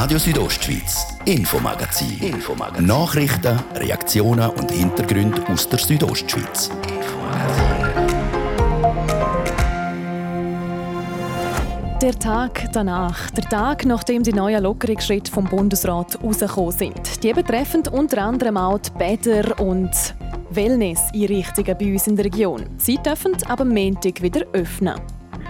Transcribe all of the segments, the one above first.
Radio Südostschweiz, Infomagazin. Infomagazin. Nachrichten, Reaktionen und Hintergründe aus der Südostschweiz. Der Tag danach, der Tag, nachdem die neuen Lockerungsschritte vom Bundesrat rausgekommen sind. Die betreffen unter anderem auch die Bäder und Wellness-Einrichtungen bei uns in der Region. Sie dürfen aber Montag wieder öffnen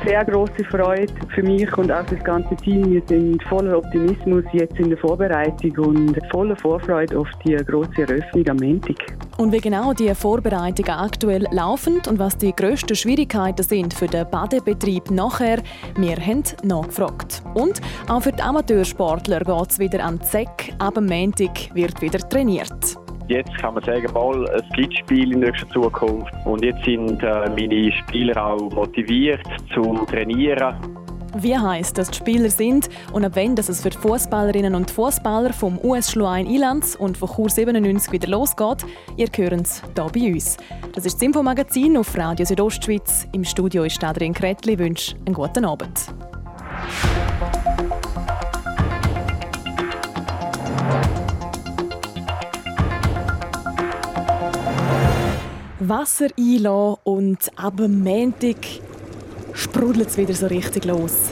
sehr große Freude für mich und auch für das ganze Team. Wir sind voller Optimismus jetzt in der Vorbereitung und voller Vorfreude auf die große Eröffnung am Montag. Und wie genau die Vorbereitungen aktuell laufen und was die grössten Schwierigkeiten sind für den Badebetrieb nachher, wir haben nachgefragt. Und auch für die Amateursportler geht es wieder an die Säcke. Ab dem Montag wird wieder trainiert. Jetzt kann man sagen, mal, es gibt in nächster Zukunft. Und jetzt sind äh, meine Spieler auch motiviert zum Trainieren. Wie heisst, dass die Spieler sind und ab wann dass es für die Fußballerinnen und Fußballer vom US Schluein Ilanz und von Chur 97 wieder losgeht, ihr hört es hier bei uns. Das ist das Infomagazin auf Radio Südostschweiz. Im Studio ist Adrian Kretli. Wünsche einen guten Abend. Wasser einlassen und ab Montag sprudelt es wieder so richtig los.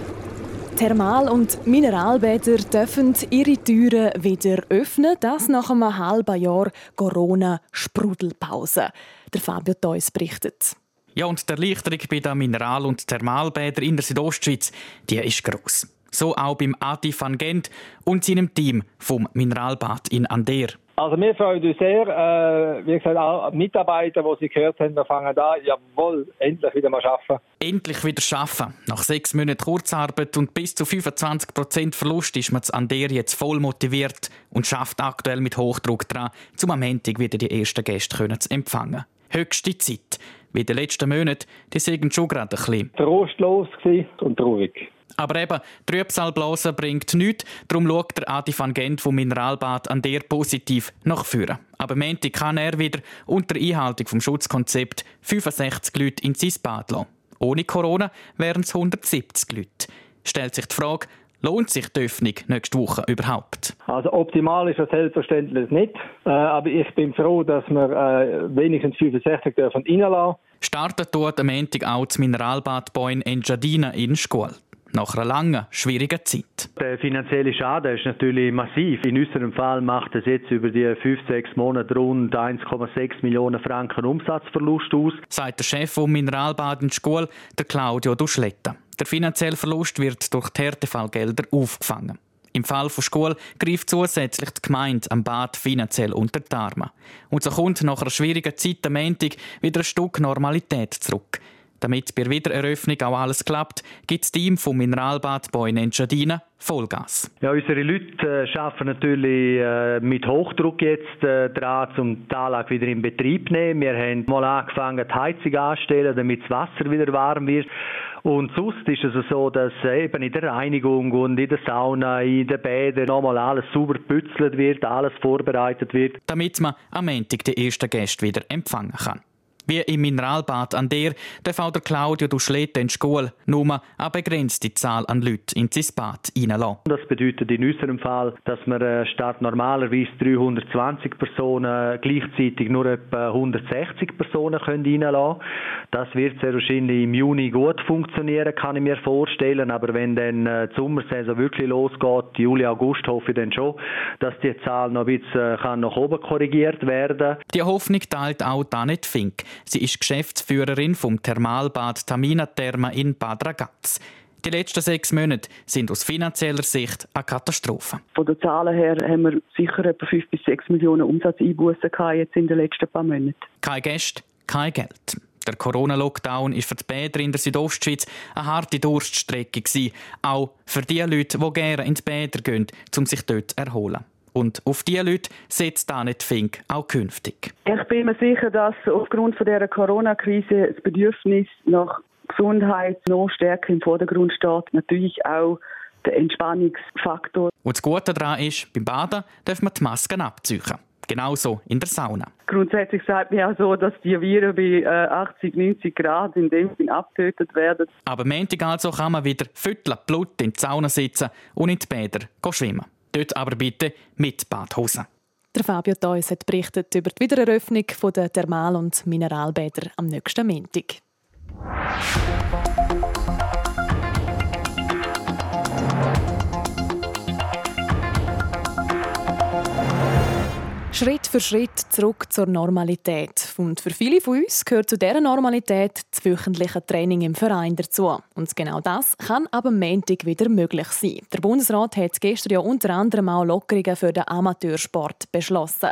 Thermal- und Mineralbäder dürfen ihre Türen wieder öffnen, das nach einem halben Jahr Corona-Sprudelpause. Der Fabio Theus berichtet. Ja, und der Erleichterung bei den Mineral- und Thermalbädern in der Südostschweiz, die ist gross. So auch beim Adi van Gent und seinem Team vom Mineralbad in Ander. Also wir freuen uns sehr. Äh, wie gesagt, auch Mitarbeiter, die Sie gehört haben, wir fangen an, jawohl, endlich wieder mal arbeiten. Endlich wieder arbeiten. Nach sechs Monaten Kurzarbeit und bis zu 25% Verlust ist man an der jetzt voll motiviert und schafft aktuell mit Hochdruck dran, zum am Montag wieder die ersten Gäste können zu empfangen. Höchste Zeit. Wie in den letzten Monaten, die sind schon gerade ein bisschen trostlos und traurig. Aber eben, Trübsalblasen bringt nichts, darum schaut der Adi van Gent vom Mineralbad an der positiv nach vorne. Aber Menti kann er wieder unter Einhaltung vom Schutzkonzept 65 Leute in sein Bad lassen. Ohne Corona wären es 170 Leute. Stellt sich die Frage, Lohnt sich die Öffnung nächste Woche überhaupt? Also optimal ist das selbstverständlich nicht. Äh, aber ich bin froh, dass wir äh, wenigstens 65 dürfen reinlassen. Startet dort am Montag auch das Mineralbad Boin Engiadina in Schkuhl nach einer langen, schwierigen Zeit. Der finanzielle Schaden ist natürlich massiv. In unserem Fall macht es jetzt über die fünf, sechs Monate rund 1,6 Millionen Franken Umsatzverlust aus. Sagt der Chef vom Mineralbad in Schule, der Claudio Duschletta. Der finanzielle Verlust wird durch die Härtefallgelder aufgefangen. Im Fall von Schule greift zusätzlich die Gemeinde am Bad finanziell unter die Arme. Und so kommt nach einer schwierigen Zeit am Montag wieder ein Stück Normalität zurück. Damit bei der Wiedereröffnung auch alles klappt, gibt das Team vom Mineralbad Boin Enschadina Vollgas. Ja, unsere Leute äh, arbeiten natürlich äh, mit Hochdruck jetzt äh, dran, um die Anlage wieder in Betrieb zu nehmen. Wir haben mal angefangen, die Heizung anzustellen, damit das Wasser wieder warm wird. Und sonst ist es so, dass eben in der Reinigung und in der Sauna, in den Bädern nochmal alles sauber gebützelt wird, alles vorbereitet wird. Damit man am Montag die ersten Gäste wieder empfangen kann. Wie im Mineralbad an der darf auch der Claudio Duschlete in Schule nur eine begrenzte Zahl an Leuten in sein Bad reinlassen. Das bedeutet in unserem Fall, dass wir äh, statt normalerweise 320 Personen gleichzeitig nur etwa 160 Personen können reinlassen können. Das wird sehr wahrscheinlich im Juni gut funktionieren, kann ich mir vorstellen. Aber wenn dann äh, die Sommersaison wirklich losgeht, Juli, August, hoffe ich dann schon, dass die Zahl noch ein bisschen äh, nach oben korrigiert werden kann. Die Hoffnung teilt auch Danet Fink. Sie ist Geschäftsführerin vom Thermalbad Tamina Therma in Bad Ragaz. Die letzten sechs Monate sind aus finanzieller Sicht eine Katastrophe. Von den Zahlen her haben wir sicher etwa 5 bis 6 Millionen Umsatzeinbußen jetzt in den letzten paar Monaten. Kein Gäste, kein Geld. Der Corona-Lockdown war für die Bäder in der Südostschweiz eine harte Durststrecke. Auch für die Leute, die gerne in die Bäder gehen, um sich dort zu erholen. Und auf diese Leute setzt nicht Fink auch künftig. Ich bin mir sicher, dass aufgrund von der Corona-Krise das Bedürfnis nach Gesundheit noch stärker im Vordergrund steht. Natürlich auch der Entspannungsfaktor. Und das Gute daran ist, beim Baden darf man die Masken abziehen. Genauso in der Sauna. Grundsätzlich sagt man ja so, dass die Viren bei 80, 90 Grad in dem Sinn abgetötet werden. Aber Montag also kann man wieder Viertel Blut in die Sauna sitzen und in die Bäder schwimmen. Dort aber bitte mit Badhosen. Der Fabio Theus hat berichtet über die Wiedereröffnung der Thermal- und Mineralbäder am nächsten Montag. Schritt für Schritt zurück zur Normalität. Und für viele von uns gehört zu dieser Normalität das wöchentliche Training im Verein dazu. Und genau das kann ab dem Montag wieder möglich sein. Der Bundesrat hat gestern ja unter anderem auch Lockerungen für den Amateursport beschlossen.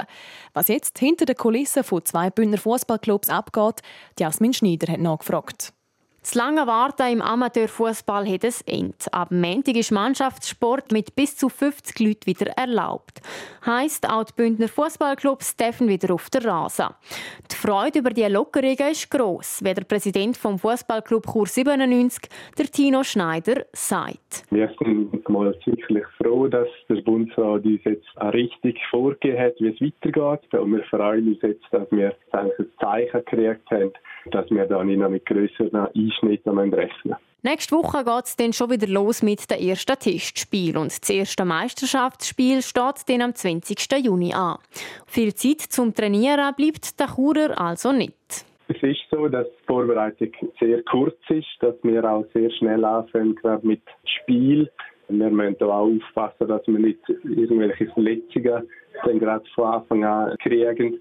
Was jetzt hinter den Kulissen von zwei Bündner Fußballclubs abgeht, Jasmin Schneider hat nachgefragt. Das lange Warten im Amateurfußball hat ein Ende. Ab Montag ist Mannschaftssport mit bis zu 50 Leuten wieder erlaubt. Heißt, auch die Bündner Fußballclubs dürfen wieder auf der Rasen. Die Freude über diese Lockerungen ist gross, wie der Präsident vom Fußballclub Chur 97, der Tino Schneider, sagt. Wir sind mal sicherlich froh, dass der Bundesrat uns jetzt richtig vorgegeben hat, wie es weitergeht. Und wir freuen uns jetzt, dass wir ein Zeichen gekriegt haben, dass wir da nicht noch mit grösseren Einschnitten rechnen Nächste Woche geht es dann schon wieder los mit dem ersten Testspiel und das erste Meisterschaftsspiel steht dann am 20. Juni an. Viel Zeit zum Trainieren bleibt der Churer also nicht. Es ist so, dass die Vorbereitung sehr kurz ist, dass wir auch sehr schnell anfangen, gerade mit Spiel. Wir müssen auch aufpassen, dass wir nicht irgendwelche Verletzungen dann gerade von Anfang an kriegen.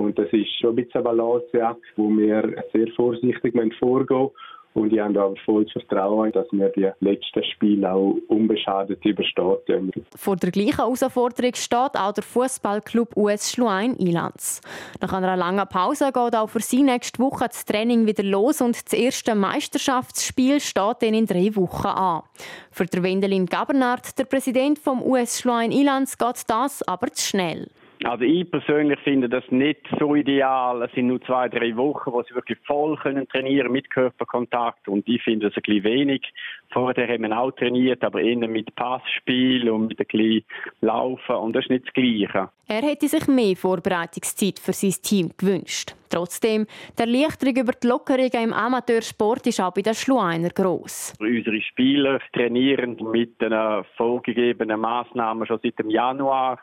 Und das ist schon ein bisschen eine Balanceakt, wo wir sehr vorsichtig vorgehen und ich habe aber volles Vertrauen, dass wir die letzten Spiele auch unbeschadet überstehen. Vor der gleichen Herausforderung steht auch der Fußballclub US Schluein Ilanz. Nach einer langen Pause geht auch für sie nächste Woche das Training wieder los und das erste Meisterschaftsspiel steht dann in drei Wochen an. Für Wendelin Gabernard, der Präsident vom US Schluein Ilanz, geht das aber zu schnell. Also ich persönlich finde das nicht so ideal. Es sind nur zwei, drei Wochen, wo sie wirklich voll können trainieren mit Körperkontakt und ich finde das ein bisschen wenig. Vorher haben wir auch trainiert, aber eher mit Passspiel und mit ein bisschen Laufen und das ist nicht das Gleiche. Er hätte sich mehr Vorbereitungszeit für sein Team gewünscht. Trotzdem, der Erleichterung über die Lockerungen im Amateursport ist auch bei den Schlueiner gross. Unsere Spieler trainieren mit den vorgegebenen Massnahmen schon seit dem Januar.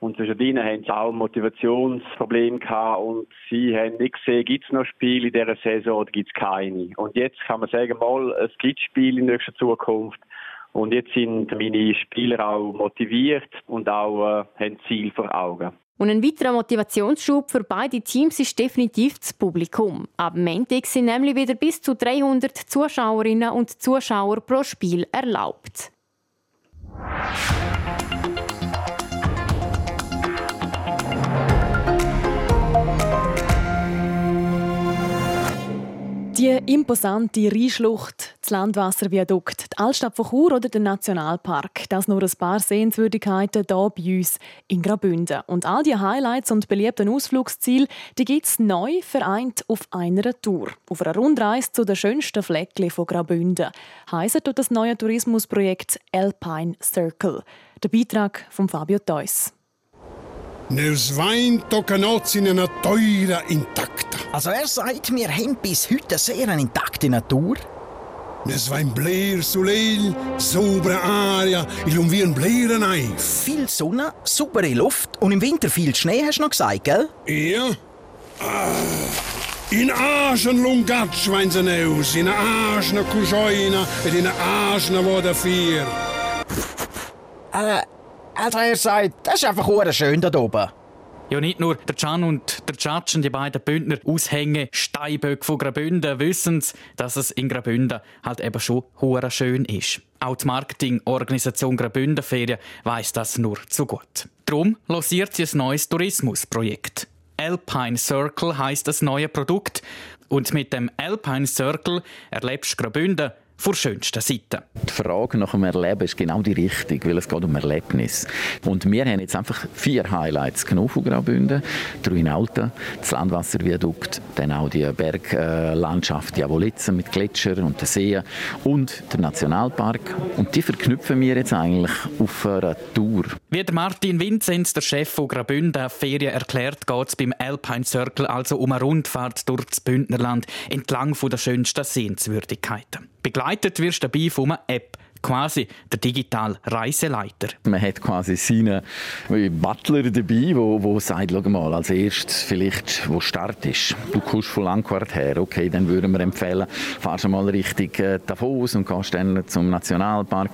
Und zwischen ihnen haben sie auch Motivationsprobleme gehabt und sie haben nicht gesehen, gibt es noch Spiele in dieser Saison oder gibt es keine. Und jetzt kann man sagen, mal, es gibt Spiele in nächster Zukunft. Und jetzt sind meine Spieler auch motiviert und auch äh, haben Ziel vor Augen. Und ein weiterer Motivationsschub für beide Teams ist definitiv das Publikum. Ab Montag sind nämlich wieder bis zu 300 Zuschauerinnen und Zuschauer pro Spiel erlaubt. Die imposante Rheinschlucht, das Landwasserviadukt, die Altstadt von Chur oder der Nationalpark, das nur ein paar Sehenswürdigkeiten hier bei uns in Graubünden. Und all die Highlights und beliebten Ausflugsziele, die gibt es neu vereint auf einer Tour. Auf einer Rundreise zu den schönsten Flecken von Graubünden. Heisst das neue Tourismusprojekt Alpine Circle. Der Beitrag von Fabio Theus. Nel Wein toccanozzi in einer teura intacta. Also er sagt, wir haben bis heute sehr eine intakte Natur. Es Wein bler Soleil, saubere Aria, il un vien bleren ei. Viel Sonne, saubere Luft und im Winter viel Schnee, hast du noch gesagt, gell? Ja. Ah. In Aschen lungatsch wein sie neus, in Aschen Kujoina und in Aschen wo der vier. Äh, also er sagt, das ist einfach schön da oben. Ja, nicht nur der Can und der Tschatschen, die beiden Bündner Aushänge Steinböcke von Graubünden, wissen, dass es in Graubünden halt eben schon hure schön ist. Auch die Marketingorganisation Graubünden Ferien weiss das nur zu gut. Darum lanciert sie ein neues Tourismusprojekt. Alpine Circle heißt das neue Produkt. Und mit dem Alpine Circle erlebst du Graubünden von schönsten Seiten. Die Frage nach dem Erleben ist genau die richtige, weil es geht um Erlebnis. Und wir haben jetzt einfach vier Highlights genommen von Graubünden. Die Ruinalta, das Landwasserviadukt, dann auch die Berglandschaft Javolitzen mit Gletschern und den Seen und der Nationalpark. Und die verknüpfen wir jetzt eigentlich auf einer Tour. Wie der Martin Vinzenz, der Chef von Graubünden Ferien erklärt, geht es beim Alpine Circle also um eine Rundfahrt durch das Bündnerland entlang der schönsten Sehenswürdigkeiten. Begleitet wirst du dabei von einer App, quasi der digitale Reiseleiter. Man hat quasi seinen Butler dabei, wo, wo sagt, schau mal, als erstes vielleicht, wo Start ist. Du kommst von Langquart her, okay, dann würden wir empfehlen, fahrst mal Richtung äh, Davos und gehst dann zum Nationalpark.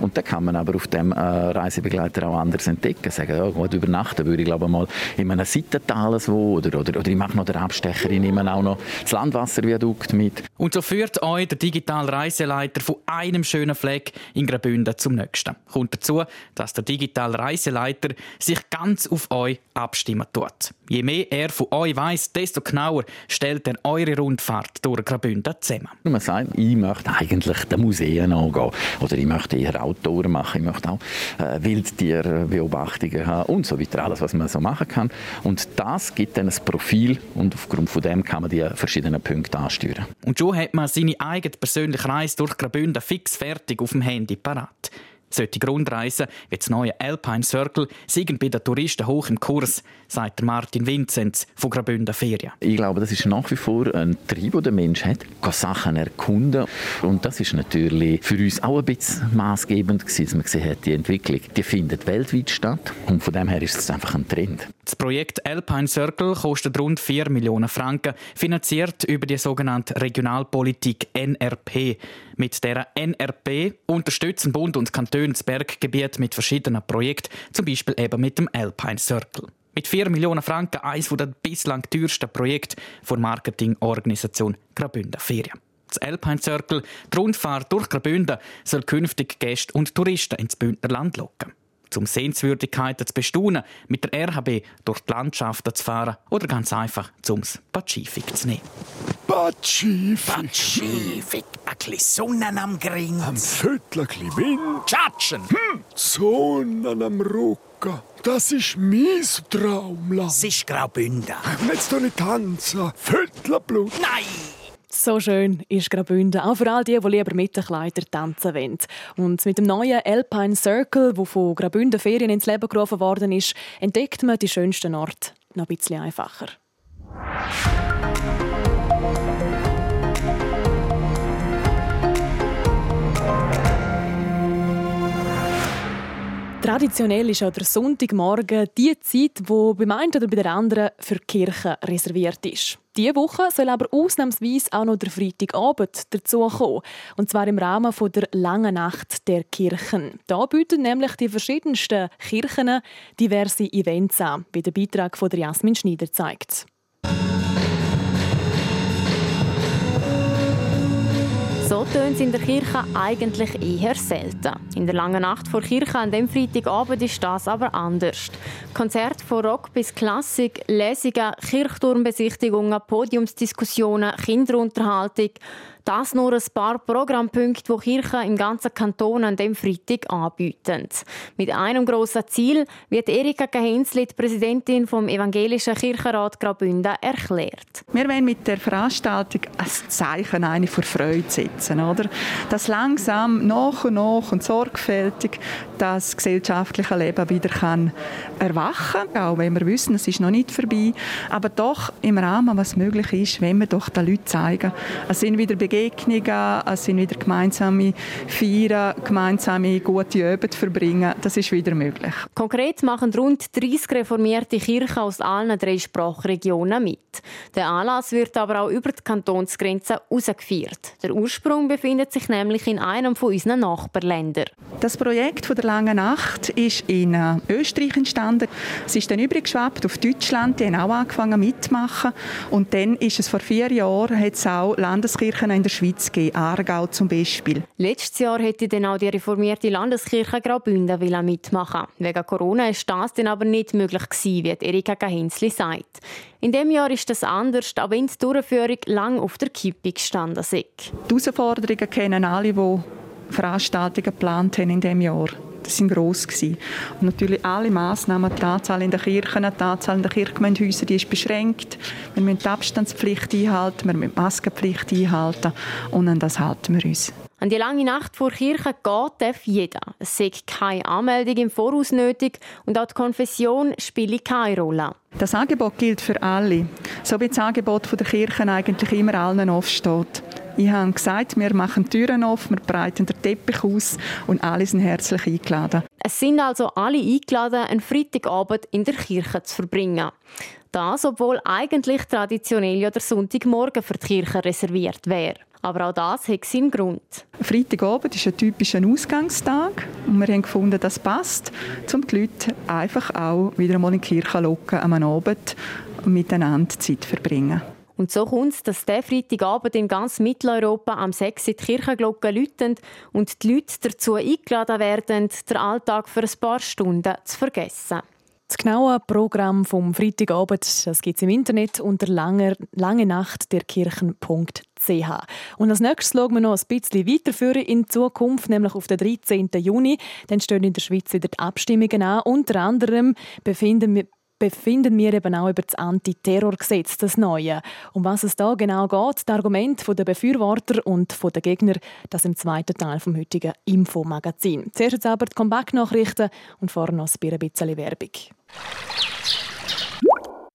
Und dann kann man aber auf dem äh, Reisebegleiter auch anders entdecken. Sagen, ja, gut, übernachten würde ich glaube mal in einem Seitental wo, oder, oder, oder ich mache noch den Abstecher, ich nehme auch noch das Landwasserviadukt mit. Und so führt euch der digitale Reiseleiter von einem schönen Fleck in Graubünden zum nächsten. Kommt dazu, dass der digitale Reiseleiter sich ganz auf euch abstimmen tut. Je mehr er von euch weiß, desto genauer stellt er eure Rundfahrt durch Graubünden zusammen. Man sagt, ich möchte eigentlich den Museen angehen oder ich möchte eher Outdoor machen, ich möchte auch äh, Wildtierbeobachtungen haben und so weiter, alles, was man so machen kann. Und das gibt dann ein Profil und aufgrund von dem kann man die verschiedenen Punkte ansteuern. Und schon hat man seine eigene persönliche Reise durch Graubünden fix fertig auf dem Handy parat. Solche Grundreisen wie das neue Alpine Circle sind bei den Touristen hoch im Kurs, sagt Martin Vinzenz von Graubünden Ferien. Ich glaube, das ist nach wie vor ein Trieb, den der Mensch hat, Sachen erkunden. Und das ist natürlich für uns auch ein bisschen maßgebend gewesen, dass man gesehen hat, die Entwicklung, die findet weltweit statt. Und von dem her ist es einfach ein Trend. Das Projekt Alpine Circle kostet rund 4 Millionen Franken, finanziert über die sogenannte Regionalpolitik NRP. Mit der NRP unterstützen Bund und Kantone das Berggebiet mit verschiedenen Projekten, zum Beispiel eben mit dem Alpine Circle. Mit 4 Millionen Franken eines der bislang teuersten Projekte der Marketingorganisation Graubünden Ferien. Das Alpine Circle, die Rundfahrt durch Graubünden, soll künftig Gäste und Touristen ins Bündnerland locken um Sehenswürdigkeiten zu bestaunen, mit der RHB durch die Landschaften zu fahren oder ganz einfach zum Pazifik zu nehmen. Pazifik. Pazifik, ein bisschen Sonne am Grind. Am Viertel ein Wind. Tschatschen. Hm. Sonne am Rücken. Das ist mein Traumland. Das ist Graubünden. Jetzt doch nicht tanzen. Viertelblut. Nein! So schön ist Graubünden, auch für all die, die lieber mit den Kleidern tanzen wollen. Und mit dem neuen Alpine Circle, wo von Graubünden Ferien ins Leben gerufen worden ist, entdeckt man die schönsten Orte noch ein bisschen einfacher. Traditionell ist auch der Sonntagmorgen die Zeit, wo beim einen oder bei der anderen für die Kirche reserviert ist. Diese Woche soll aber ausnahmsweise auch noch der Freitagabend dazukommen. Und zwar im Rahmen der Langen Nacht der Kirchen. Da bieten nämlich die verschiedensten Kirchen diverse Events an, wie der Beitrag von Jasmin Schneider zeigt. So tönt es in der Kirche eigentlich eher selten. In der langen Nacht vor Kirche an dem Freitagabend ist das aber anders. Konzert von Rock bis Klassik, Lesungen, Kirchturmbesichtigungen, Podiumsdiskussionen, Kinderunterhaltung. Das nur ein paar Programmpunkte, die Kirchen im ganzen Kanton an dem Freitag anbieten. Mit einem grossen Ziel wird Erika Gehensli, die Präsidentin vom Evangelischen Kirchenrat Graubünden, erklärt. Wir wollen mit der Veranstaltung ein Zeichen eine für Freude setzen, oder? Dass langsam nach und nach und sorgfältig das gesellschaftliche Leben wieder kann erwachen, auch wenn wir wissen, es ist noch nicht vorbei, aber doch im Rahmen, was möglich ist, wenn wir doch den Leuten zeigen, es sind wieder Begegnungen Begegnungen, es sind wieder gemeinsame Feiern, gemeinsame gute Abende verbringen. Das ist wieder möglich. Konkret machen rund 30 reformierte Kirchen aus allen drei Sprachregionen mit. Der Anlass wird aber auch über die Kantonsgrenzen herausgeführt. Der Ursprung befindet sich nämlich in einem von unseren Nachbarländern. Das Projekt von der Langen Nacht ist in äh, Österreich entstanden. Es ist dann übergeschwappt auf Deutschland. Die haben auch angefangen mitzumachen. Und dann ist es vor vier Jahren hat es auch Landeskirchen in der Schweiz gegeben, Aargau zum Beispiel. Letztes Jahr hätte dann auch die reformierte Landeskirche Graubünden mitmachen Wegen Corona ist das dann aber nicht möglich gewesen, wie Erika Gahensli sagt. In dem Jahr ist das anders, auch wenn die Durchführung lang auf der Kippe gestanden ist. Die Herausforderungen kennen alle, die Veranstaltungen geplant haben in diesem Jahr das waren gross. Und natürlich alle Massnahmen, die Anzahl in den Kirchen, die Anzahl in den Kirchgemeindehäusern, die ist beschränkt. Wir müssen die Abstandspflicht einhalten, wir müssen die Maskenpflicht einhalten und an das halten wir uns. An die lange Nacht vor Kirche geht darf jeder. Es sei keine Anmeldung im Voraus nötig und auch die Konfession spielt keine Rolle. Das Angebot gilt für alle, so wie das Angebot der Kirchen eigentlich immer allen offen steht. Ich habe gesagt, wir machen Türen auf, wir breiten den Teppich aus und alle sind herzlich eingeladen. Es sind also alle eingeladen, einen Freitagabend in der Kirche zu verbringen. Das, obwohl eigentlich traditionell ja der Sonntagmorgen für die Kirche reserviert wäre. Aber auch das hat seinen Grund. Freitagabend ist ein typischer Ausgangstag und wir haben gefunden, das passt, um die Leute einfach auch wieder einmal in die Kirche locken, am Abend miteinander Zeit verbringen. Und so kommt es, dass der Freitagabend in ganz Mitteleuropa am 6 die Kirchenglocken läuten und die Leute dazu eingeladen werden, den Alltag für ein paar Stunden zu vergessen. Das genaue Programm vom Freitagabend das es im Internet unter langer, lange Nacht der Kirchen.ch. Und als nächstes schauen wir noch ein bisschen weiterführen in Zukunft, nämlich auf den 13. Juni. Dann stehen in der Schweiz wieder die Abstimmungen an. Unter anderem befinden wir befinden wir eben auch über das Antiterrorgesetz, das Neue. Um was es da genau geht, die Argumente der Befürworter und der Gegner, das im zweiten Teil vom heutigen Infomagazin. Zuerst jetzt aber die Comeback-Nachrichten und vorher noch ein bisschen Werbung.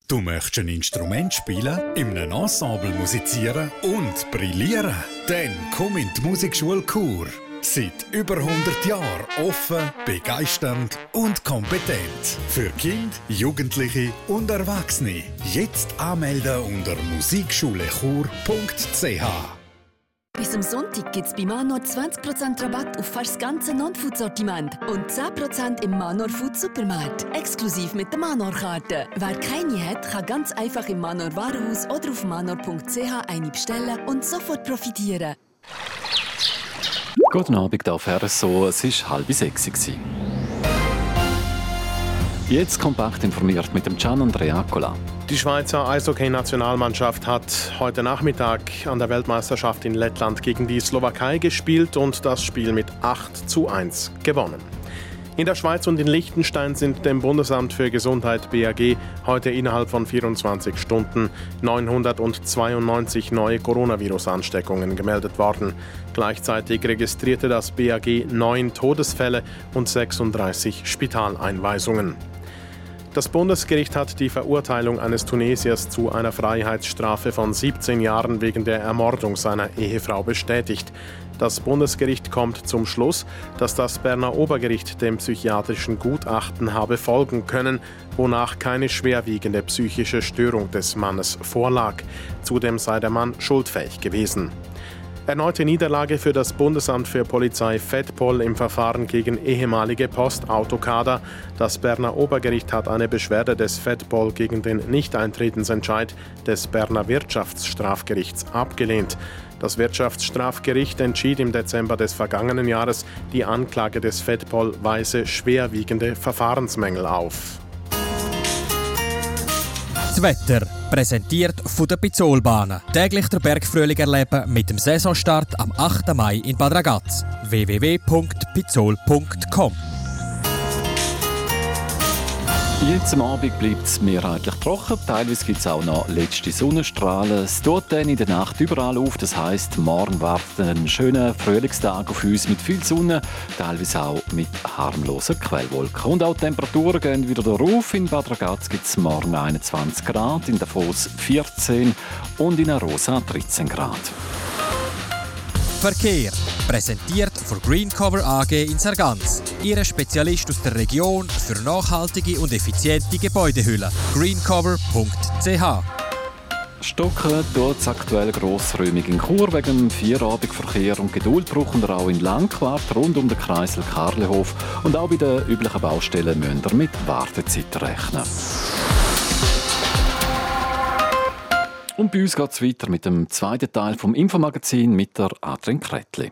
Du möchtest ein Instrument spielen, in einem Ensemble musizieren und brillieren? Dann komm in die Musikschule Chur. Seit über 100 Jahren offen, begeisternd und kompetent. Für Kinder, Jugendliche und Erwachsene. Jetzt anmelden unter musikschulekur.ch. Bis zum Sonntag gibt es bei Manor 20% Rabatt auf fast das ganze Non-Food-Sortiment und 10% im Manor Food Supermarkt. Exklusiv mit der Manor-Karte. Wer keine hat, kann ganz einfach im Manor Warenhaus oder auf manor.ch eine bestellen und sofort profitieren. Guten Abend auf RSO, es war halb sechs. Jetzt kompakt informiert mit dem Gian Andrea Cola. Die Schweizer Eishockey-Nationalmannschaft hat heute Nachmittag an der Weltmeisterschaft in Lettland gegen die Slowakei gespielt und das Spiel mit 8 zu 1 gewonnen. In der Schweiz und in Liechtenstein sind dem Bundesamt für Gesundheit BAG heute innerhalb von 24 Stunden 992 neue Coronavirus-Ansteckungen gemeldet worden. Gleichzeitig registrierte das BAG neun Todesfälle und 36 Spitaleinweisungen. Das Bundesgericht hat die Verurteilung eines Tunesiers zu einer Freiheitsstrafe von 17 Jahren wegen der Ermordung seiner Ehefrau bestätigt. Das Bundesgericht kommt zum Schluss, dass das Berner Obergericht dem psychiatrischen Gutachten habe folgen können, wonach keine schwerwiegende psychische Störung des Mannes vorlag. Zudem sei der Mann schuldfähig gewesen. Erneute Niederlage für das Bundesamt für Polizei FEDPOL im Verfahren gegen ehemalige Postautokader. Das Berner Obergericht hat eine Beschwerde des FEDPOL gegen den Nichteintretensentscheid des Berner Wirtschaftsstrafgerichts abgelehnt. Das Wirtschaftsstrafgericht entschied im Dezember des vergangenen Jahres, die Anklage des FEDPOL weise schwerwiegende Verfahrensmängel auf. Das Wetter präsentiert von der Pizzolbahnen. Täglich der Bergfrühling erleben mit dem Saisonstart am 8. Mai in Bad Ragaz. www.pizzol.com Jetzt am Abend bleibt es mehrheitlich trocken. Teilweise gibt es auch noch letzte Sonnenstrahlen. Es tut dann in der Nacht überall auf. Das heisst, morgen wartet ein schöner Frühlingstag auf uns mit viel Sonne, teilweise auch mit harmlosen Quellwolken. Und auch die Temperaturen gehen wieder rauf. In Bad Ragaz gibt es morgen 21 Grad, in Davos 14 und in Arosa 13 Grad. Verkehr. Präsentiert von Greencover AG in Sargans. Ihre Spezialist aus der Region für nachhaltige und effiziente Gebäudehüllen. greencover.ch Stocken es aktuell grossräumig in Chur wegen dem Vierabendverkehr und Geduld brauchen wir auch in Langquart rund um den Kreisel Karlehof und auch bei den üblichen Baustellen müssen wir mit Wartezeit rechnen. Und bei uns geht es weiter mit dem zweiten Teil vom Infomagazin mit der Adrian Kretli.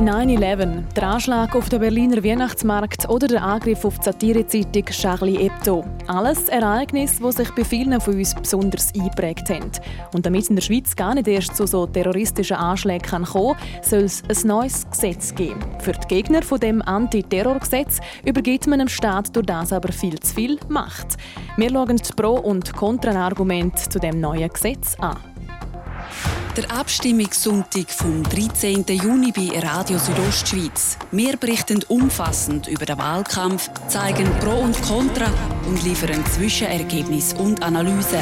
9-11, der Anschlag auf den Berliner Weihnachtsmarkt oder der Angriff auf die Satirezeitung Charlie Hebdo. Alles Ereignisse, die sich bei vielen von uns besonders eingeprägt haben. Und damit in der Schweiz gar nicht erst zu so terroristischen Anschlägen kann kommen soll es ein neues Gesetz geben. Für die Gegner von dem Antiterrorgesetz übergibt man dem Staat durch das aber viel zu viel Macht. Wir schauen die Pro- und Kontraargumente zu dem neuen Gesetz an. Der Abstimmungssonntag vom 13. Juni bei Radio Südostschweiz. Wir berichten umfassend über den Wahlkampf, zeigen Pro und Contra und liefern Zwischenergebnis und Analyse.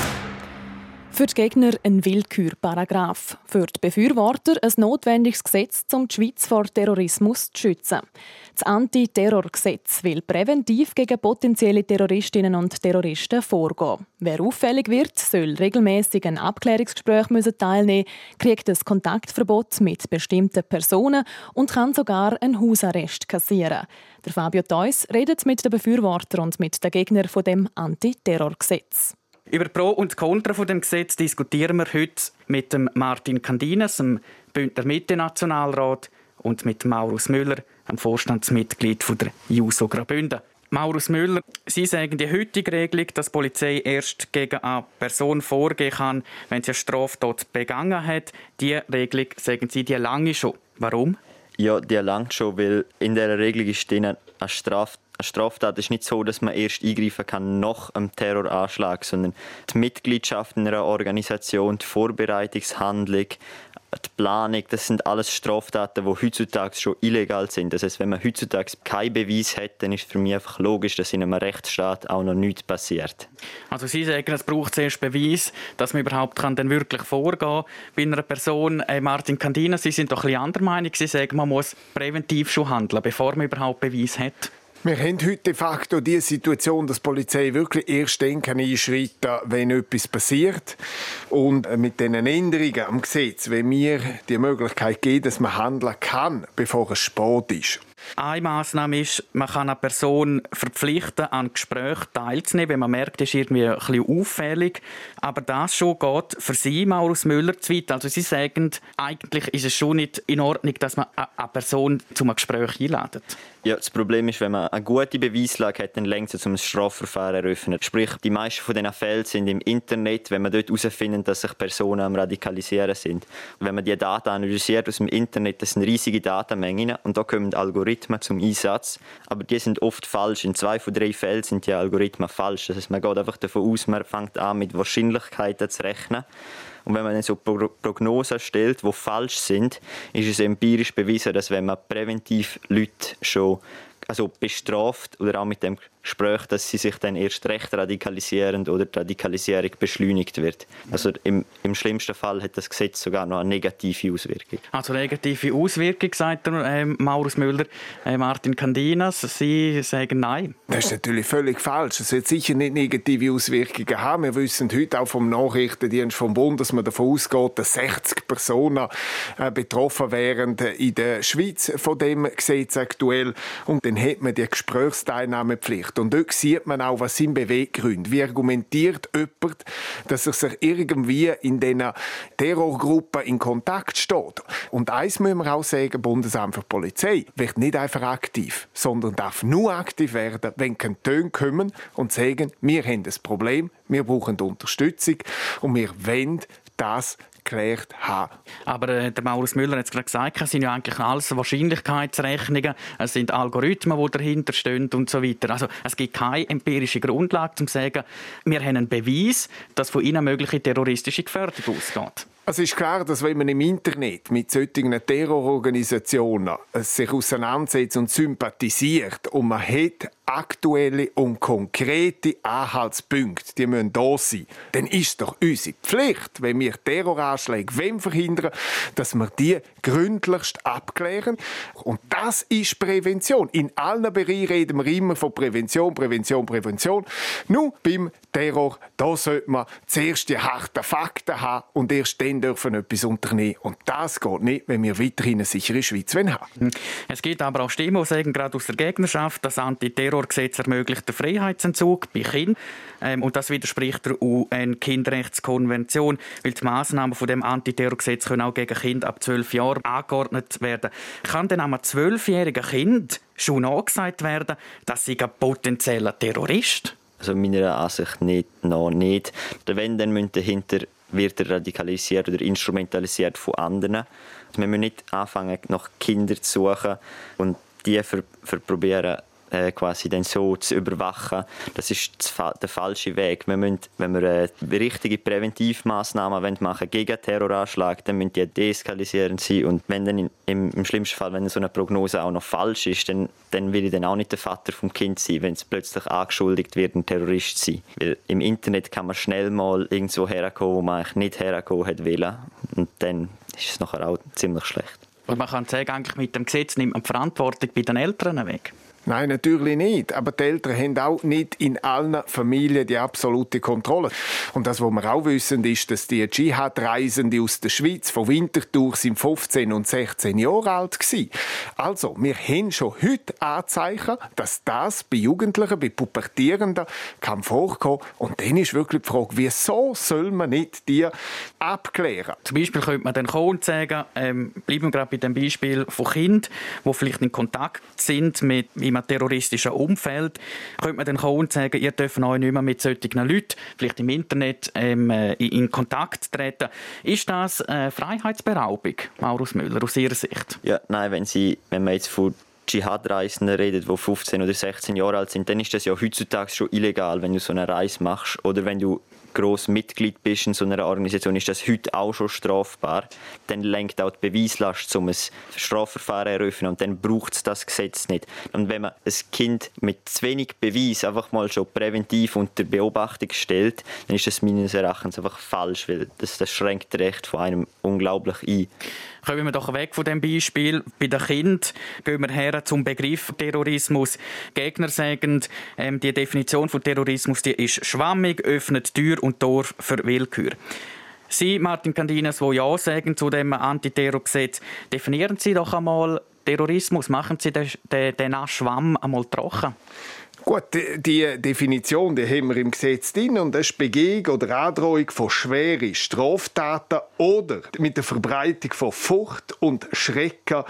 Für die Gegner ein Willkürparagraf. Für die Befürworter ein notwendiges Gesetz, um die Schweiz vor Terrorismus zu schützen. Das Antiterrorgesetz will präventiv gegen potenzielle Terroristinnen und Terroristen vorgehen. Wer auffällig wird, soll regelmäßig ein Abklärungsgespräch teilnehmen, kriegt ein Kontaktverbot mit bestimmten Personen und kann sogar einen Hausarrest kassieren. Der Fabio Theus redet mit den Befürwortern und mit den Gegnern von dem Antiterrorgesetz. Über Pro und Contra von dem Gesetz diskutieren wir heute mit dem Martin Candinas, dem Bündner Mitte-Nationalrat, und mit Maurus Müller, einem Vorstandsmitglied der JUSO Graubünden. Maurus Müller, Sie sagen die heutige Regelung, dass die Polizei erst gegen eine Person vorgehen kann, wenn sie eine Straftat begangen hat. Die Regelung, sagen Sie, die lange schon. Warum? Ja, die langt schon, weil in der Regelung ist drin, eine Straftat eine Straftat ist nicht so, dass man erst eingreifen kann nach einem Terroranschlag, sondern die Mitgliedschaft in einer Organisation, die Vorbereitungshandlung, die Planung, das sind alles Straftaten, die heutzutage schon illegal sind. Das heißt, wenn man heutzutage keinen Beweis hat, dann ist für mich einfach logisch, dass in einem Rechtsstaat auch noch nichts passiert. Also Sie sagen, es braucht zuerst Beweis, dass man überhaupt kann dann wirklich vorgehen kann. Bei einer Person, äh Martin Candina, Sie sind doch ein bisschen anderer Meinung. Sie sagen, man muss präventiv schon handeln, bevor man überhaupt Beweis hat. Wir haben heute de facto die Situation, dass die Polizei wirklich erst dann kann einschreiten wenn etwas passiert. Und mit diesen Änderungen am Gesetz, wenn wir die Möglichkeit geben, dass man handeln kann, bevor es spät ist. Eine Massnahme ist, man kann eine Person verpflichten, an Gesprächen teilzunehmen, wenn man merkt, ist irgendwie ein bisschen auffällig. Aber das schon geht für Sie, Maurus Müller, zu weit. Also Sie sagen, eigentlich ist es schon nicht in Ordnung, dass man eine Person zu einem Gespräch einladet. Ja, das Problem ist, wenn man eine gute Beweislage hat, dann längst um ein Strafverfahren eröffnen. Sprich, die meisten von diesen Fällen sind im Internet, wenn man dort herausfindet, dass sich Personen am Radikalisieren sind. Wenn man die Daten analysiert aus dem Internet, das sind riesige Datenmengen und da kommen Algorithmen zum Einsatz. Aber die sind oft falsch. In zwei von drei Fällen sind die Algorithmen falsch. Das heißt, man geht einfach davon aus, man fängt an, mit Wahrscheinlichkeiten zu rechnen. Und wenn man dann so Prognosen stellt, die falsch sind, ist es empirisch bewiesen, dass wenn man präventiv Leute schon also bestraft oder auch mit dem Gespräch, dass sie sich dann erst recht radikalisieren oder die Radikalisierung beschleunigt wird. Also im, im schlimmsten Fall hat das Gesetz sogar noch eine negative Auswirkung. Also negative Auswirkung, sagt der, äh, Maurus Müller, äh, Martin Candinas. Sie sagen nein. Das ist natürlich völlig falsch. Es wird sicher nicht negative Auswirkungen haben. Wir wissen heute auch vom Nachrichtendienst vom Bund, dass man davon ausgeht, dass 60 Personen äh, betroffen wären in der Schweiz von dem Gesetz aktuell. Und dann hat man die Gesprächsteilnahmepflicht gemacht. Und dort sieht man auch, was sind Beweggründe. Wie argumentiert jemand, dass er sich irgendwie in diesen Terrorgruppen in Kontakt steht. Und eins müssen wir auch sagen, Bundesamt für Polizei wird nicht einfach aktiv, sondern darf nur aktiv werden, wenn Kantone kommen und sagen, wir haben das Problem, wir brauchen Unterstützung und wir wollen das geklärt haben. Aber äh, der Maurus Müller hat es gerade gesagt, es sind ja eigentlich alles Wahrscheinlichkeitsrechnungen, es sind Algorithmen, die dahinter stehen und so weiter. Also es gibt keine empirische Grundlage, um zu sagen, wir haben einen Beweis, dass von ihnen mögliche terroristische Gefährdung ausgeht. Es ist klar, dass wenn man im Internet mit solchen Terrororganisationen äh, sich auseinandersetzt und sympathisiert und man hat aktuelle und konkrete Anhaltspunkte, die müssen da sein, dann ist doch unsere Pflicht, wenn wir Terroranschläge verhindern dass wir die gründlichst abklären. Und das ist Prävention. In allen Bereichen reden wir immer von Prävention, Prävention, Prävention. Nur beim Terror, da sollte man zuerst die harten Fakten haben und erst dann dürfen etwas unternehmen. Und das geht nicht, wenn wir weiterhin eine sichere Schweiz haben. Hm. Es gibt aber auch Stimmen, die sagen, gerade aus der Gegnerschaft, das Antiterrorgesetz ermöglicht den Freiheitsentzug bei Kindern. Ähm, und das widerspricht der UN-Kinderrechtskonvention, weil die Massnahmen von dem Antiterrorgesetz können auch gegen Kinder ab 12 Jahren angeordnet werden. Kann denn einem zwölfjährigen Kind schon angesagt werden, dass sie ein potenzieller Terrorist ist? Also meiner Ansicht nicht, noch nicht. Wenn, dann müssen dahinter wird er radikalisiert oder instrumentalisiert von anderen. Also wir müssen nicht anfangen, nach Kindern zu suchen und die probieren äh, quasi dann so zu überwachen, das ist der falsche Weg. Wir müssen, wenn wir äh, richtige Präventivmaßnahmen machen gegen Terroranschlag, dann müssen die deeskalierend sein und wenn dann im, im schlimmsten Fall, wenn so eine Prognose auch noch falsch ist, dann, dann will ich dann auch nicht der Vater vom Kind sein, wenn es plötzlich angeschuldigt wird, ein Terrorist zu sein. Weil im Internet kann man schnell mal irgendwo herkommen, wo man eigentlich nicht herkommen wollen und dann ist es nachher auch ziemlich schlecht. Und man kann sagen, eigentlich mit dem Gesetz nimmt man die Verantwortung bei den Eltern weg. Nein, natürlich nicht. Aber die Eltern haben auch nicht in allen Familien die absolute Kontrolle. Und das, was wir auch wissen, ist, dass die Dschihad-Reisenden aus der Schweiz von Winterthur sind 15 und 16 Jahre alt waren. Also, wir haben schon heute Anzeichen, dass das bei Jugendlichen, bei Pubertierenden kann vorkommen. Und dann ist wirklich die Frage, wieso soll man nicht die abklären? Zum Beispiel könnte man dann kommen und sagen, ähm, bleiben wir gerade bei dem Beispiel von Kindern, die vielleicht in Kontakt sind mit einem terroristischen Umfeld, könnte man dann kommen und sagen, ihr dürft euch nicht mehr mit solchen Leuten, vielleicht im Internet, ähm, äh, in Kontakt treten. Ist das äh, Freiheitsberaubung, Maurus Müller, aus Ihrer Sicht? Ja, nein, wenn, Sie, wenn man jetzt von Dschihad-Reisenden redet, die 15 oder 16 Jahre alt sind, dann ist das ja heutzutage schon illegal, wenn du so eine Reise machst oder wenn du gross Mitglied bist in so einer Organisation, ist das heute auch schon strafbar. Dann lenkt auch die Beweislast, um ein Strafverfahren zu eröffnen und dann braucht es das Gesetz nicht. Und wenn man ein Kind mit zu wenig Beweis einfach mal schon präventiv unter Beobachtung stellt, dann ist das meines Erachtens einfach falsch, weil das, das schränkt das Recht von einem unglaublich ein. Kommen wir doch weg von dem Beispiel. Bei den Kindern gehen wir her zum Begriff Terrorismus. Gegner sagen, ähm, die Definition von Terrorismus die ist schwammig, öffnet Tür und Tor für Willkür. Sie, Martin Candinas, wo Ja sagen zu dem Antiterrorgesetz, definieren Sie doch einmal Terrorismus. Machen Sie den, den, den Schwamm einmal trocken. Gut, die Definition die haben wir im Gesetz drin und das ist Begehung oder Androhung von schweren Straftaten oder mit der Verbreitung von Furcht und Schrecken.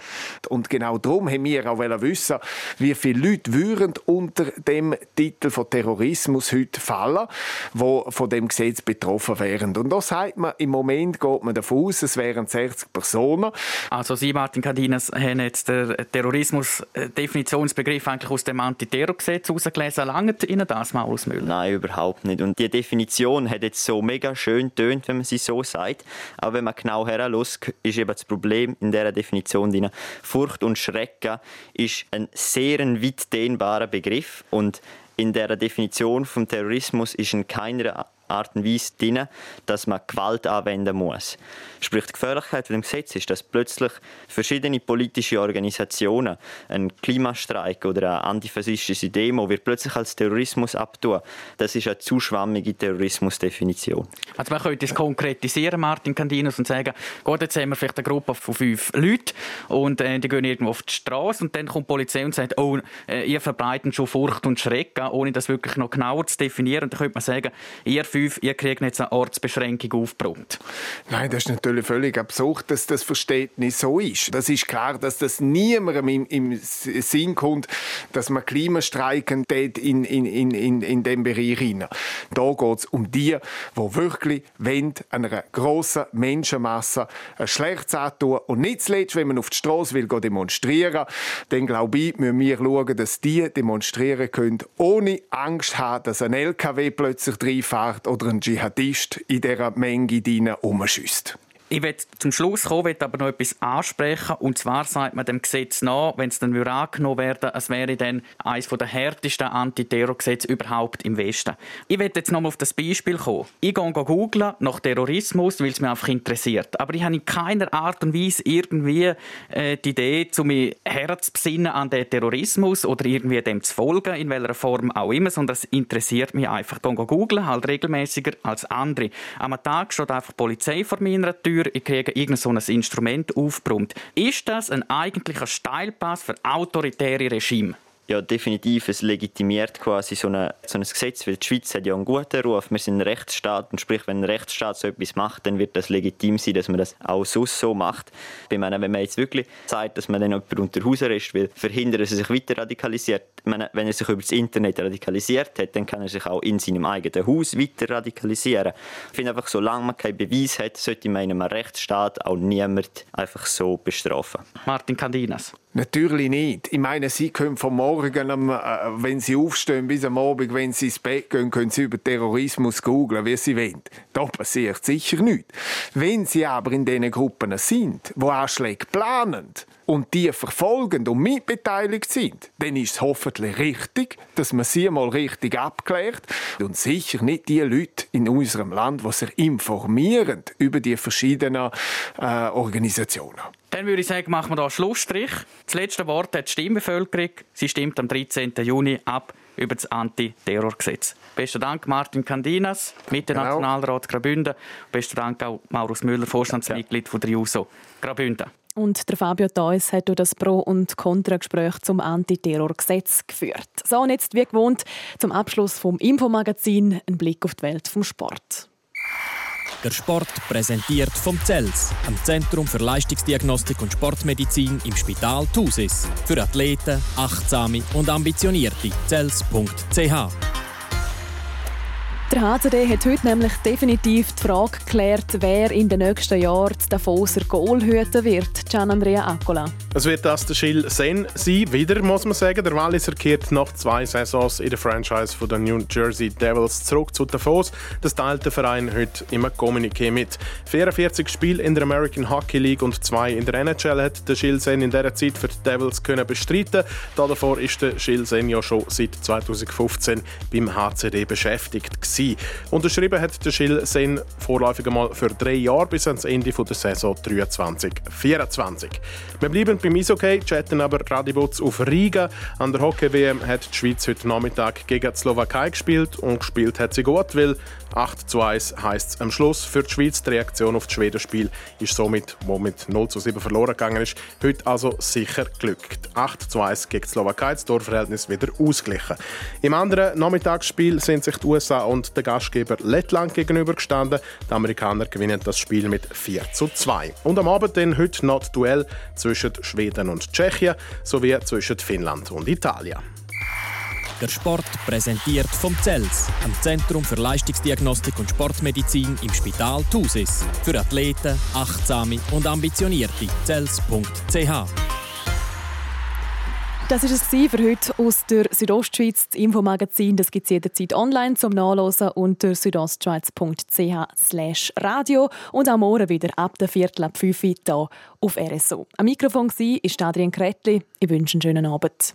Und genau darum haben wir auch wissen, wie viele Leute würden unter dem Titel von Terrorismus heute fallen, wo von dem Gesetz betroffen wären. Und da sagt man, im Moment geht man davon aus, es wären 60 Personen. Also Sie, Martin Cadinas, haben jetzt den Terrorismus-Definitionsbegriff eigentlich aus dem Antiterrorgesetz rausgelesen. Langt Ihnen das, Maurus Müller? Nein, überhaupt nicht. Und die Definition hat jetzt so mega schön tönt, wenn man sie so sagt. Aber wenn man genau heranschaut, ist eben das Problem in dieser Definition drin. Furcht und Schrecken ist ein sehr weit dehnbarer Begriff und in der Definition vom Terrorismus ist in keiner Art und Weise drin, dass man Gewalt anwenden muss. Sprich, die Gefährlichkeit von dem Gesetz ist, dass plötzlich verschiedene politische Organisationen einen Klimastreik oder eine antifaschistische Demo wird plötzlich als Terrorismus abtun. Das ist eine zu schwammige Terrorismusdefinition. Also man könnte es konkretisieren, Martin Candinos, und sagen, gut, jetzt haben wir vielleicht eine Gruppe von fünf Leuten und äh, die gehen irgendwo auf die Straße und dann kommt die Polizei und sagt, oh, äh, ihr verbreitet schon Furcht und Schrecken, ohne das wirklich noch genauer zu definieren. Und dann könnte man sagen, ihr fünf fünf, ihr kriegt jetzt eine Ortsbeschränkung aufgebrummt. Nein, das ist natürlich völlig absurd, dass das Verständnis so ist. Das ist klar, dass das niemandem im, im Sinn kommt, dass man Klimastreiken in, in, in, in, in dem Bereich hinein. Da geht es um die, die wirklich wollen, einer grossen Menschenmasse ein Schlechtes antun. Und nicht zuletzt, wenn man auf die Straße will demonstrieren, dann glaube ich, müssen wir schauen, dass die demonstrieren können, ohne Angst haben, dass ein LKW plötzlich reinfährt oder ein Dschihadist in dieser Menge herumschießt. Ich will zum Schluss kommen, aber noch etwas ansprechen. Und zwar sagt man dem Gesetz nach, wenn es dann angenommen werden es wäre dann eines der härtesten Antiterrorgesetze überhaupt im Westen. Ich will jetzt noch mal auf das Beispiel kommen. Ich gehe googeln nach Terrorismus, weil es mich einfach interessiert. Aber ich habe in keiner Art und Weise irgendwie äh, die Idee, zu mir herzubesinnen an den Terrorismus oder irgendwie dem zu folgen, in welcher Form auch immer, sondern es interessiert mich einfach. Ich gehe googeln, halt regelmäßiger als andere. Am Tag steht einfach die Polizei vor meiner Tür dafür, ich kriege irgendein so ein Instrument aufgebrummt. Ist das ein eigentlicher Steilpass für autoritäre Regime? Ja, definitiv. Es legitimiert quasi so, eine, so ein Gesetz, weil die Schweiz hat ja einen guten Ruf. Wir sind ein Rechtsstaat und sprich, wenn ein Rechtsstaat so etwas macht, dann wird das legitim sein, dass man das auch so, so macht. Ich meine, wenn man jetzt wirklich sagt, dass man dann jemanden unter Hausarrest will, verhindern, dass er sich weiter radikalisiert, meine, wenn er sich über das Internet radikalisiert hat, dann kann er sich auch in seinem eigenen Haus weiter radikalisieren. Ich finde einfach, solange man keinen Beweis hat, sollte man in einem Rechtsstaat auch niemand einfach so bestrafen. Martin Candinas. Natürlich nicht. Ich meine, Sie können vom Morgen, äh, wenn Sie aufstehen, bis am Abend, wenn Sie ins Bett gehen, können Sie über Terrorismus googeln, wie Sie wollen. Da passiert sicher nichts. Wenn Sie aber in diesen Gruppen sind, wo Anschläge planen, und die verfolgen und mitbeteiligt sind, dann ist es hoffentlich richtig, dass man sie mal richtig abklärt und sicher nicht die Leute in unserem Land, die sich informieren über die verschiedenen äh, Organisationen. Dann würde ich sagen, machen wir da Schlussstrich. Das letzte Wort hat die Stimmbevölkerung. Sie stimmt am 13. Juni ab über das Anti-Terror-Gesetz. Besten Dank Martin Candinas, Mitte-Nationalrat genau. Graubünden. Besten Dank auch Maurus Müller, Vorstandsmitglied von der JUSO Graubünden. Und der Fabio Theus hat das Pro- und Kontragespräch zum Antiterrorgesetz geführt. So, und jetzt wie gewohnt zum Abschluss vom Infomagazin ein Blick auf die Welt vom Sport. Der Sport präsentiert vom CELS, am Zentrum für Leistungsdiagnostik und Sportmedizin im Spital Thusis. Für Athleten, Achtsame und Ambitionierte. CELS.ch der HCD hat heute nämlich definitiv die Frage geklärt, wer in den nächsten Jahren den Davoser Goal hüten wird. Gian Andrea Accola. Es wird das der Schill Sen sein, wieder muss man sagen. Der Walliser kehrt nach zwei Saisons in der Franchise von den New Jersey Devils zurück zu Davos. Das teilt der Verein heute im Kommuniqué mit. 44 Spiele in der American Hockey League und zwei in der NHL hat der Schill Sen in dieser Zeit für die Devils können bestreiten. Davor ist der Schill Sen ja schon seit 2015 beim HCD beschäftigt gewesen sein. Unterschrieben hat der Schill Sen vorläufig einmal für drei Jahre bis ans Ende der Saison 23-24. Wir bleiben beim Eishockey, chatten aber Radibutz auf Riga. An der Hockey-WM hat die Schweiz heute Nachmittag gegen die Slowakei gespielt und gespielt hat sie gut, weil 8 zu 1 heisst es am Schluss für die Schweiz. Die Reaktion auf das Schweden-Spiel ist somit, wo mit 0 zu 7 verloren gegangen ist, heute also sicher glückt. 8 zu 1 gegen die Slowakei, das Torverhältnis wieder ausgeglichen. Im anderen Nachmittagsspiel sind sich die USA und der Gastgeber Lettland gegenübergestanden. Die Amerikaner gewinnen das Spiel mit 4 zu 2. Und am Abend dann heute noch das Duell zwischen Schweden und Tschechien sowie zwischen Finnland und Italien. Der Sport präsentiert vom CELS, am Zentrum für Leistungsdiagnostik und Sportmedizin im Spital Thusis. Für Athleten, Achtsame und Ambitionierte. CELS.ch das war es für heute aus der Südostschweiz. Das Infomagazin gibt es jederzeit online zum Nachlesen unter südostschweiz.ch radio und am Morgen wieder ab der Viertel ab 5 Uhr hier auf RSO. Am Mikrofon war Adrian Kretli. Ich wünsche einen schönen Abend.